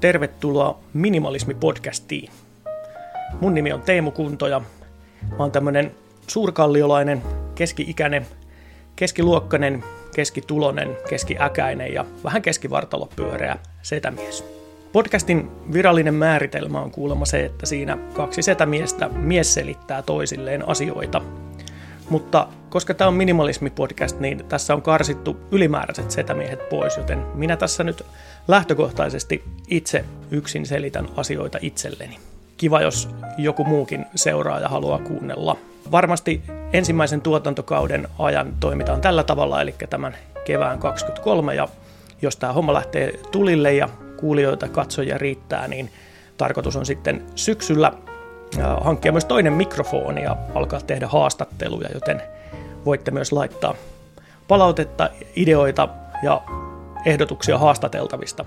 tervetuloa Minimalismi-podcastiin. Mun nimi on Teemu Kunto ja mä oon tämmönen suurkalliolainen, keski-ikäinen, keskiluokkainen, keskitulonen, keskiäkäinen ja vähän keskivartalopyöreä setämies. Podcastin virallinen määritelmä on kuulemma se, että siinä kaksi setämiestä mies selittää toisilleen asioita. Mutta koska tämä on minimalismi-podcast, niin tässä on karsittu ylimääräiset setämiehet pois, joten minä tässä nyt lähtökohtaisesti itse yksin selitän asioita itselleni. Kiva, jos joku muukin seuraa ja haluaa kuunnella. Varmasti ensimmäisen tuotantokauden ajan toimitaan tällä tavalla, eli tämän kevään 23, ja jos tämä homma lähtee tulille ja kuulijoita, katsojia riittää, niin tarkoitus on sitten syksyllä hankkia myös toinen mikrofoni ja alkaa tehdä haastatteluja, joten voitte myös laittaa palautetta, ideoita ja ehdotuksia haastateltavista